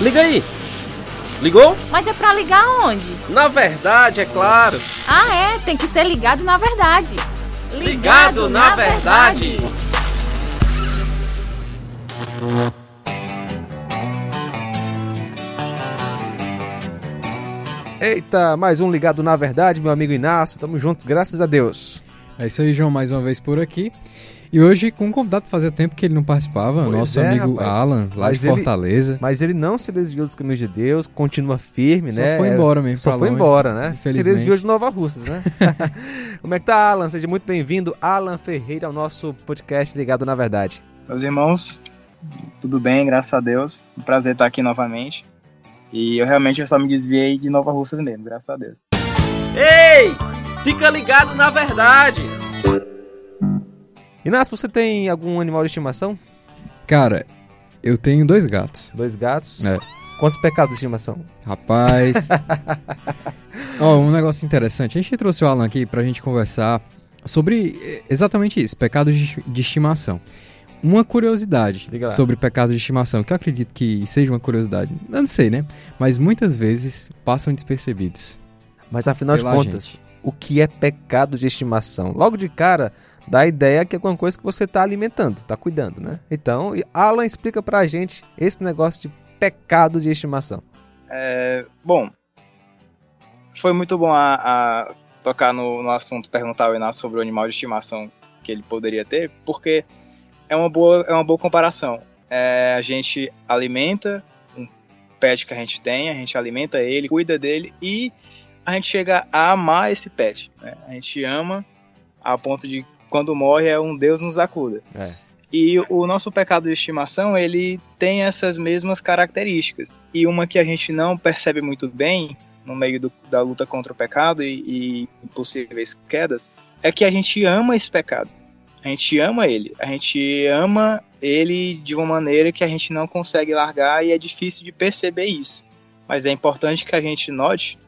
Liga aí! Ligou? Mas é pra ligar onde? Na verdade, é claro. Ah, é, tem que ser ligado na verdade. Ligado, ligado na, na, verdade. verdade. Eita, mais um ligado na verdade, meu amigo Inácio. Tamo juntos, graças a Deus. É isso aí, João, mais uma vez por aqui. E hoje com um convidado fazia tempo que ele não participava, pois nosso é, amigo rapaz. Alan, lá mas de Fortaleza. Ele, mas ele não se desviou dos caminhos de Deus, continua firme, Só né? Só foi embora mesmo. Só foi longe, embora, né? Se desviou de Nova Russas, né? Como é que tá, Alan? Seja muito bem-vindo, Alan Ferreira, ao nosso podcast Ligado na Verdade. Meus irmãos, tudo bem, graças a Deus. Um prazer estar aqui novamente. E eu realmente só me desviei de Nova Russas mesmo, graças a Deus. Ei! Fica ligado na verdade! Inácio, você tem algum animal de estimação? Cara, eu tenho dois gatos. Dois gatos? É. Quantos pecados de estimação? Rapaz. Ó, oh, um negócio interessante. A gente trouxe o Alan aqui pra gente conversar sobre exatamente isso, pecados de, de estimação. Uma curiosidade sobre pecados de estimação, que eu acredito que seja uma curiosidade. Eu não sei, né? Mas muitas vezes passam despercebidos. Mas afinal de contas, gente. O que é pecado de estimação? Logo de cara, dá a ideia que é alguma coisa que você está alimentando, está cuidando, né? Então, Alan explica pra gente esse negócio de pecado de estimação. É, bom, foi muito bom a, a tocar no, no, assunto, perguntar ao Inácio sobre o animal de estimação que ele poderia ter, porque é uma boa, é uma boa comparação. É, a gente alimenta um pet que a gente tem, a gente alimenta ele, cuida dele e a gente chega a amar esse pet. Né? A gente ama a ponto de quando morre é um Deus nos acuda. É. E o nosso pecado de estimação, ele tem essas mesmas características. E uma que a gente não percebe muito bem no meio do, da luta contra o pecado e, e possíveis quedas, é que a gente ama esse pecado. A gente ama ele. A gente ama ele de uma maneira que a gente não consegue largar e é difícil de perceber isso. Mas é importante que a gente note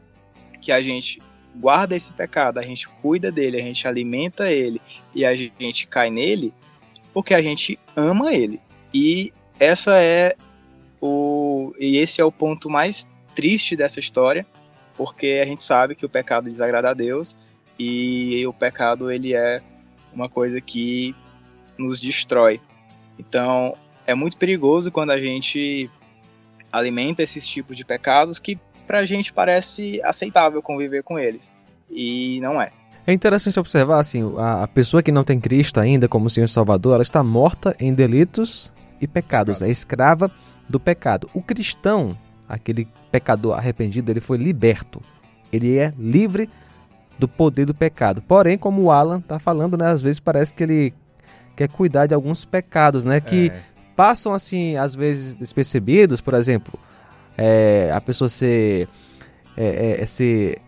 que a gente guarda esse pecado, a gente cuida dele, a gente alimenta ele e a gente cai nele porque a gente ama ele. E essa é o e esse é o ponto mais triste dessa história, porque a gente sabe que o pecado desagrada a Deus e o pecado ele é uma coisa que nos destrói. Então, é muito perigoso quando a gente alimenta esses tipos de pecados que para a gente parece aceitável conviver com eles. E não é. É interessante observar assim, a, a pessoa que não tem Cristo ainda como Senhor Salvador, ela está morta em delitos e pecados, é escrava do pecado. O cristão, aquele pecador arrependido, ele foi liberto. Ele é livre do poder do pecado. Porém, como o Alan está falando, né, às vezes parece que ele quer cuidar de alguns pecados, né, que é. passam assim, às vezes despercebidos, por exemplo, é, a pessoa ser, é, é, ser,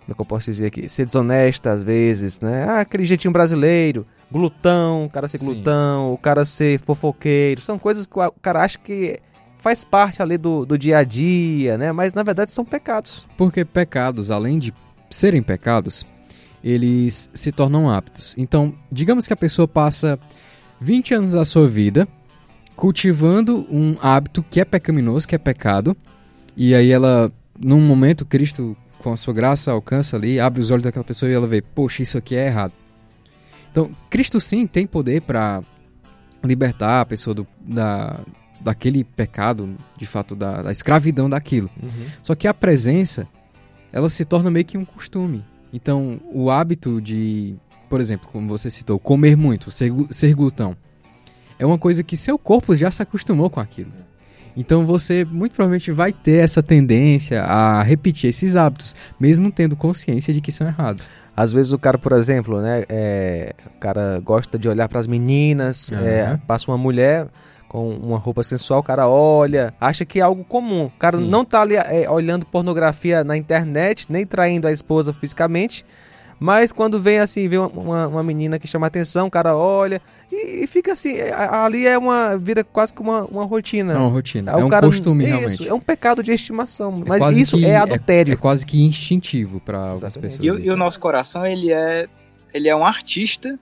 como é que eu posso dizer aqui, ser desonesta às vezes, né? Ah, aquele jeitinho brasileiro, glutão, o cara ser Sim. glutão, o cara ser fofoqueiro, são coisas que o cara acha que faz parte ali do, do dia a dia, né? Mas na verdade são pecados. Porque pecados, além de serem pecados, eles se tornam hábitos. Então, digamos que a pessoa passa 20 anos da sua vida cultivando um hábito que é pecaminoso, que é pecado, e aí ela, num momento, Cristo, com a sua graça, alcança ali, abre os olhos daquela pessoa e ela vê, poxa, isso aqui é errado. Então, Cristo sim tem poder para libertar a pessoa do, da, daquele pecado, de fato, da, da escravidão daquilo. Uhum. Só que a presença, ela se torna meio que um costume. Então, o hábito de, por exemplo, como você citou, comer muito, ser, ser glutão, é uma coisa que seu corpo já se acostumou com aquilo. Então você muito provavelmente vai ter essa tendência a repetir esses hábitos, mesmo tendo consciência de que são errados. Às vezes o cara, por exemplo, né, é, o cara gosta de olhar para as meninas, uhum. é, passa uma mulher com uma roupa sensual, o cara olha, acha que é algo comum. O cara Sim. não tá ali é, olhando pornografia na internet, nem traindo a esposa fisicamente, mas quando vem assim, vê uma, uma menina que chama atenção, o cara olha e, e, fica assim, é, ali é uma, vira quase que uma, uma rotina. É uma rotina, é um cara, costume isso, realmente. É um pecado de estimação, é mas isso é adultério. É, é, quase que instintivo para algumas pessoas. E, e, o nosso coração, ele é, ele é um artista,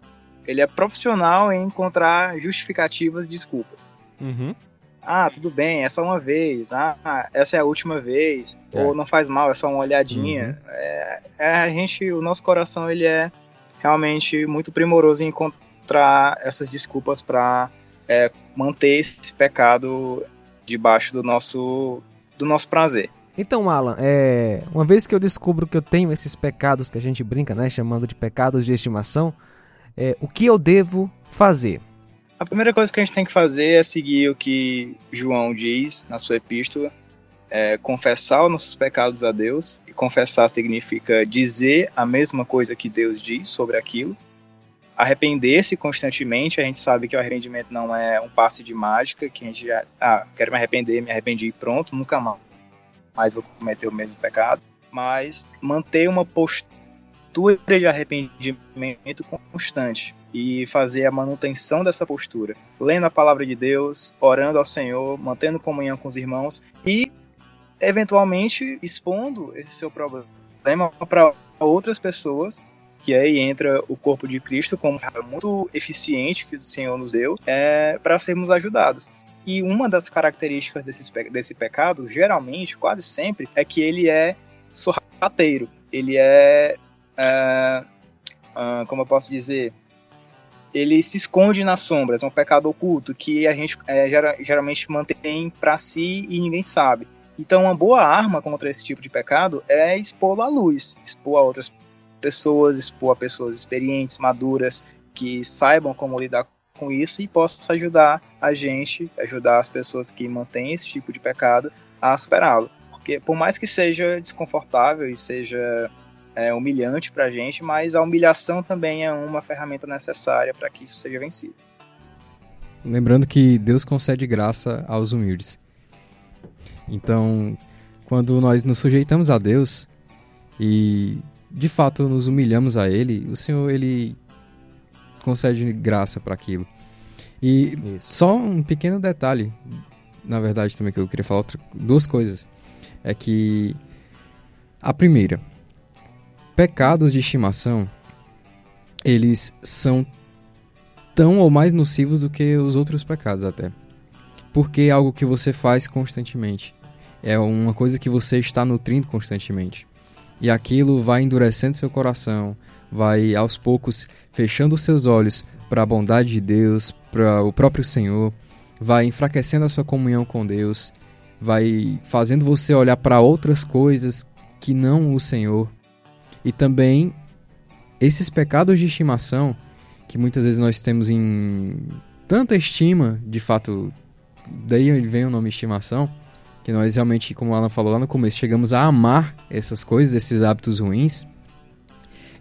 ele é profissional em encontrar justificativas desculpas. Uhum. Ah, tudo bem, é só uma vez, ah, essa é a última vez, É. ou não faz mal, é só uma olhadinha. É, é, a gente, o nosso coração ele é realmente muito primoroso em encontrar essas desculpas para manter esse pecado debaixo do nosso do nosso prazer. Então, Alan, é, uma vez que eu descubro que eu tenho esses pecados que a gente brinca, né, chamando de pecados de estimação, é, o que eu devo fazer? A primeira coisa que a gente tem que fazer é seguir o que João diz na sua epístola, é confessar os nossos pecados a Deus. E confessar significa dizer a mesma coisa que Deus diz sobre aquilo. Arrepender-se constantemente. A gente sabe que o arrependimento não é um passe de mágica, que a gente já, ah, quero me arrepender, me arrependi e pronto, nunca mais, vou cometer o mesmo pecado. Mas manter uma postura de arrependimento constante e fazer a manutenção dessa postura, lendo a palavra de Deus, orando ao Senhor, mantendo comunhão com os irmãos e eventualmente expondo esse seu problema para outras pessoas, que aí entra o corpo de Cristo como muito eficiente que o Senhor nos deu, é, para sermos ajudados. E uma das características desse, desse pecado, geralmente, quase sempre, é que ele é sorrateiro. Ele é, é, é como eu posso dizer, ele se esconde nas sombras, é um pecado oculto que a gente é, geralmente mantém para si e ninguém sabe. Então, uma boa arma contra esse tipo de pecado é expô-lo à luz, expor a outras pessoas, expor a pessoas experientes, maduras, que saibam como lidar com isso e possa ajudar a gente, ajudar as pessoas que mantêm esse tipo de pecado a superá-lo. Porque, por mais que seja desconfortável e seja é, humilhante para a gente, mas a humilhação também é uma ferramenta necessária para que isso seja vencido. Lembrando que Deus concede graça aos humildes. Então, quando nós nos sujeitamos a Deus e de fato nos humilhamos a Ele, o Senhor ele concede graça para aquilo. E Isso. só um pequeno detalhe, na verdade também que eu queria falar outra, duas coisas, é que a primeira, pecados de estimação, eles são tão ou mais nocivos do que os outros pecados até. Porque é algo que você faz constantemente. É uma coisa que você está nutrindo constantemente. E aquilo vai endurecendo seu coração, vai aos poucos fechando seus olhos para a bondade de Deus, para o próprio Senhor, vai enfraquecendo a sua comunhão com Deus, vai fazendo você olhar para outras coisas que não o Senhor. E também esses pecados de estimação que muitas vezes nós temos em tanta estima, de fato, daí vem o nome estimação, que nós realmente, como o Alan falou lá no começo, chegamos a amar essas coisas, esses hábitos ruins,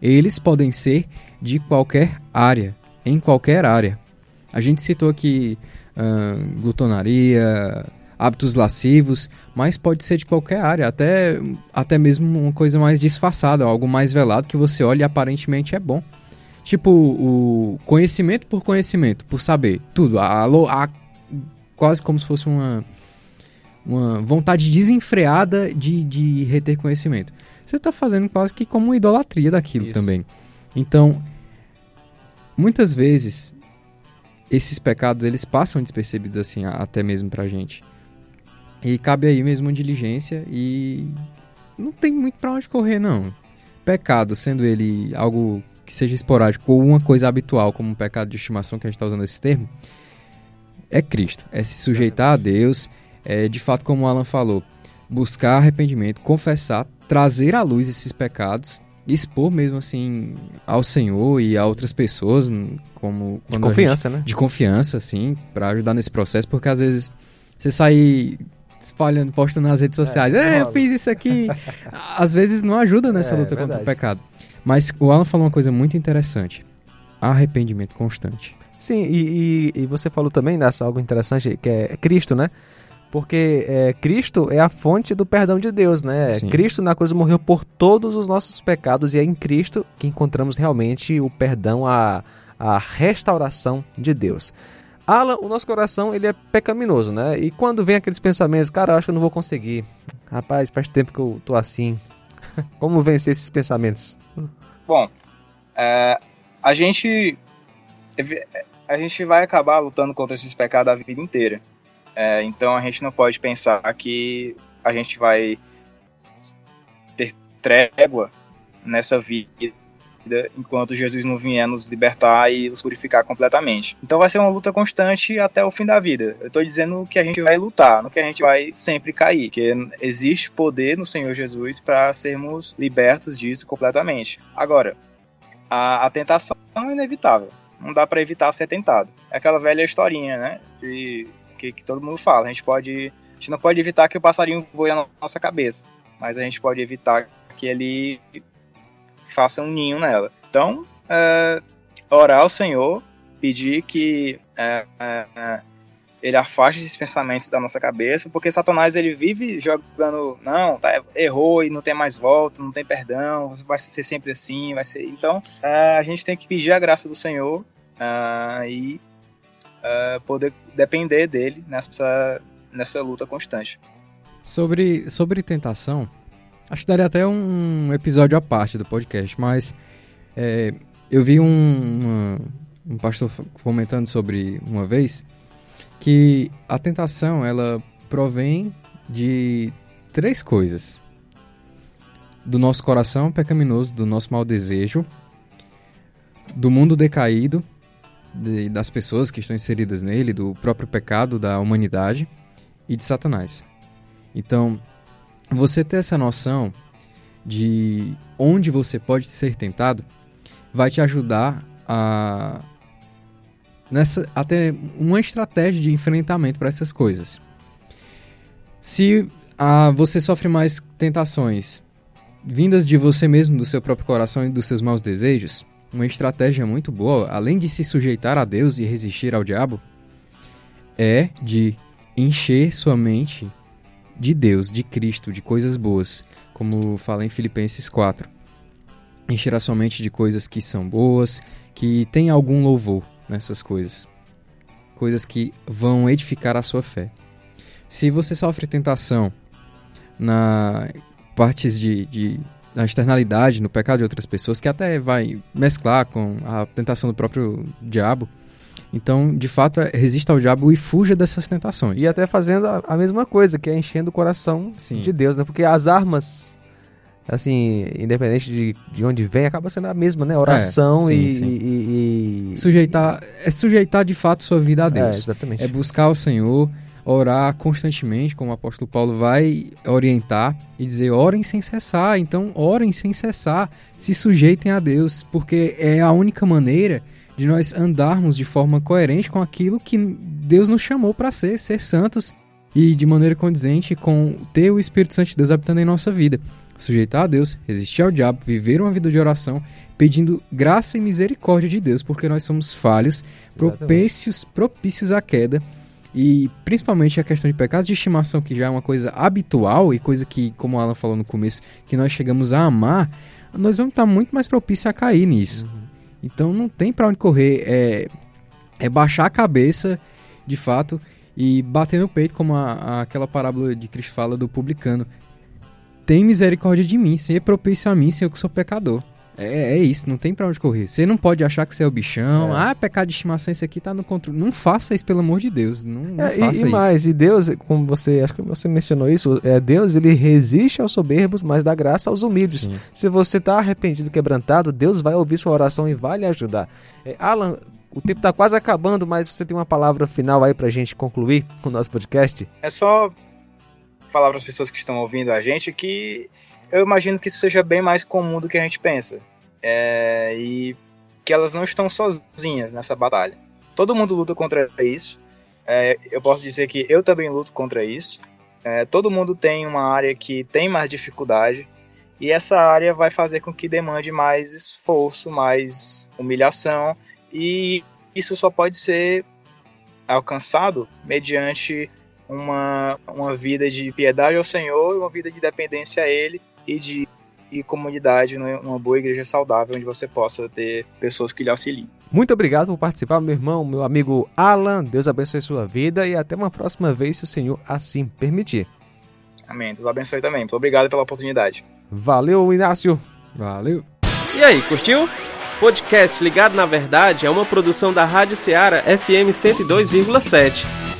eles podem ser de qualquer área, em qualquer área. A gente citou aqui uh, glutonaria, hábitos lascivos, mas pode ser de qualquer área, até, até mesmo uma coisa mais disfarçada, algo mais velado que você olha e aparentemente é bom. Tipo, o conhecimento por conhecimento, por saber tudo, a, a, a quase como se fosse uma, uma vontade desenfreada de, de reter conhecimento. Você está fazendo quase que como uma idolatria daquilo Isso. também. Então, muitas vezes, esses pecados, eles passam despercebidos assim, até mesmo pra gente. E cabe aí mesmo uma diligência e não tem muito pra onde correr, não. Pecado, sendo ele algo que seja esporádico ou uma coisa habitual, como um pecado de estimação que a gente está usando esse termo, é Cristo. É se sujeitar a Deus, é de fato, como o Alan falou, buscar arrependimento, confessar, trazer à luz esses pecados, expor mesmo assim ao Senhor e a outras pessoas, n- como De confiança, né? gente- de confiança, assim, para ajudar nesse processo, porque às vezes você sair espalhando, postando nas redes sociais, é, eu fiz isso aqui, às vezes não ajuda nessa É, luta contra o pecado. Mas o Alan falou uma coisa muito interessante: arrependimento constante. Sim, e, e- e você falou também nessa algo interessante, que é Cristo, né? Porque é, Cristo é a fonte do perdão de Deus, né? Sim. Cristo na cruz morreu por todos os nossos pecados e é em Cristo que encontramos realmente o perdão, a, a restauração de Deus. Alan, o nosso coração ele é pecaminoso, né? E quando vem aqueles pensamentos, cara, acho que eu não vou conseguir. Rapaz, faz tempo que eu tô assim. Como vencer esses pensamentos? Bom, é, a gente a gente vai acabar lutando contra esses pecados a vida inteira. É, então a gente não pode pensar que a gente vai ter trégua nessa vida enquanto Jesus não vier nos libertar e nos purificar completamente. Então vai ser uma luta constante até o fim da vida. Eu estou dizendo que a gente vai lutar, não que a gente vai sempre cair, porque existe poder no Senhor Jesus para sermos libertos disso completamente. Agora, a, a tentação é inevitável. Não dá para evitar ser tentado. É aquela velha historinha, né? De, que, que todo mundo fala. A gente pode, a gente não pode evitar que o passarinho voe na nossa cabeça, mas a gente pode evitar que ele faça um ninho nela. Então, é, orar ao Senhor, pedir que é, é, é, ele afaste esses pensamentos da nossa cabeça, porque Satanás ele vive jogando, não, tá, errou e não tem mais volta, não tem perdão, vai ser sempre assim, vai ser. Então, é, a gente tem que pedir a graça do Senhor é, e poder depender dele nessa, nessa luta constante. Sobre, sobre tentação, Acho que daria até um episódio à parte do podcast, mas é, eu vi um, uma, um pastor comentando sobre uma vez que a tentação ela provém de três coisas: do nosso coração pecaminoso, do nosso mau desejo, do mundo decaído, de, das pessoas que estão inseridas nele, do próprio pecado da humanidade e de Satanás. Então, você ter essa noção de onde você pode ser tentado vai te ajudar a nessa uma estratégia de enfrentamento para essas coisas. Se a, você sofre mais tentações vindas de você mesmo, do seu próprio coração e dos seus maus desejos, uma estratégia muito boa, além de se sujeitar a Deus e resistir ao diabo, é de encher sua mente de Deus, de Cristo, de coisas boas, como fala em Filipenses 4. Encherá sua mente de coisas que são boas, que tem algum louvor nessas coisas. Coisas que vão edificar a sua fé. Se você sofre tentação na partes de, de na externalidade, no pecado de outras pessoas, que até vai mesclar com a tentação do próprio diabo, então, de fato, é, resista ao diabo e fuja dessas tentações. E até fazendo a, a mesma coisa, que é enchendo o coração Sim. de Deus, né? Porque as armas, assim, independente de, de onde vem, acaba sendo a mesma, né? Oração é, sim, e, sim. E, e, Sujeitar, é sujeitar de fato sua vida a é, Deus. É, exatamente. É buscar o Senhor, orar constantemente, como o apóstolo Paulo vai orientar e dizer: orem sem cessar. Então, orem sem cessar, se sujeitem a Deus, porque é a única maneira de nós andarmos de forma coerente com aquilo que Deus nos chamou para ser, ser santos e de maneira condizente com ter o Espírito Santo de Deus habitando em nossa vida. Sujeitar a Deus, resistir ao diabo, viver uma vida de oração, pedindo graça e misericórdia de Deus, porque nós somos falhos, propícios, propícios à queda. E principalmente a questão de pecados de estimação, que já é uma coisa habitual e coisa que, como o Alan falou no começo, que nós chegamos a amar, nós vamos estar muito mais propícios a cair nisso. Uhum. Então não tem para onde correr. É, é baixar a cabeça, de fato, e bater no peito, como a, a, aquela parábola de Cristo fala do publicano. Tem misericórdia de mim, ser propício a mim, eu que sou pecador. É, é isso, não tem para onde correr. Você não pode achar que você é o bichão. É. Ah, pecado de estimação, isso aqui tá no controle. Não faça isso, pelo amor de Deus. Não, não é, faça e, e mais, e Deus, como você, acho que você mencionou isso, é, Deus ele resiste aos soberbos, mas dá graça aos humildes. Sim. Se você tá arrependido, quebrantado, Deus vai ouvir sua oração e vai lhe ajudar. É, Alan, o tempo tá quase acabando, mas você tem uma palavra final aí pra gente concluir o nosso podcast? É só falar para as pessoas que estão ouvindo a gente que eu imagino que isso seja bem mais comum do que a gente pensa. É, e que elas não estão sozinhas nessa batalha. Todo mundo luta contra isso. É, eu posso dizer que eu também luto contra isso. É, todo mundo tem uma área que tem mais dificuldade. E essa área vai fazer com que demande mais esforço, mais humilhação. E isso só pode ser alcançado mediante uma, uma vida de piedade ao Senhor, uma vida de dependência a Ele e de e comunidade numa boa igreja saudável onde você possa ter pessoas que lhe auxiliem. Muito obrigado por participar, meu irmão, meu amigo Alan. Deus abençoe sua vida e até uma próxima vez, se o Senhor assim permitir. Amém. Deus abençoe também. Muito obrigado pela oportunidade. Valeu, Inácio. Valeu. E aí, curtiu? Podcast Ligado na Verdade é uma produção da Rádio Ceará FM 102,7.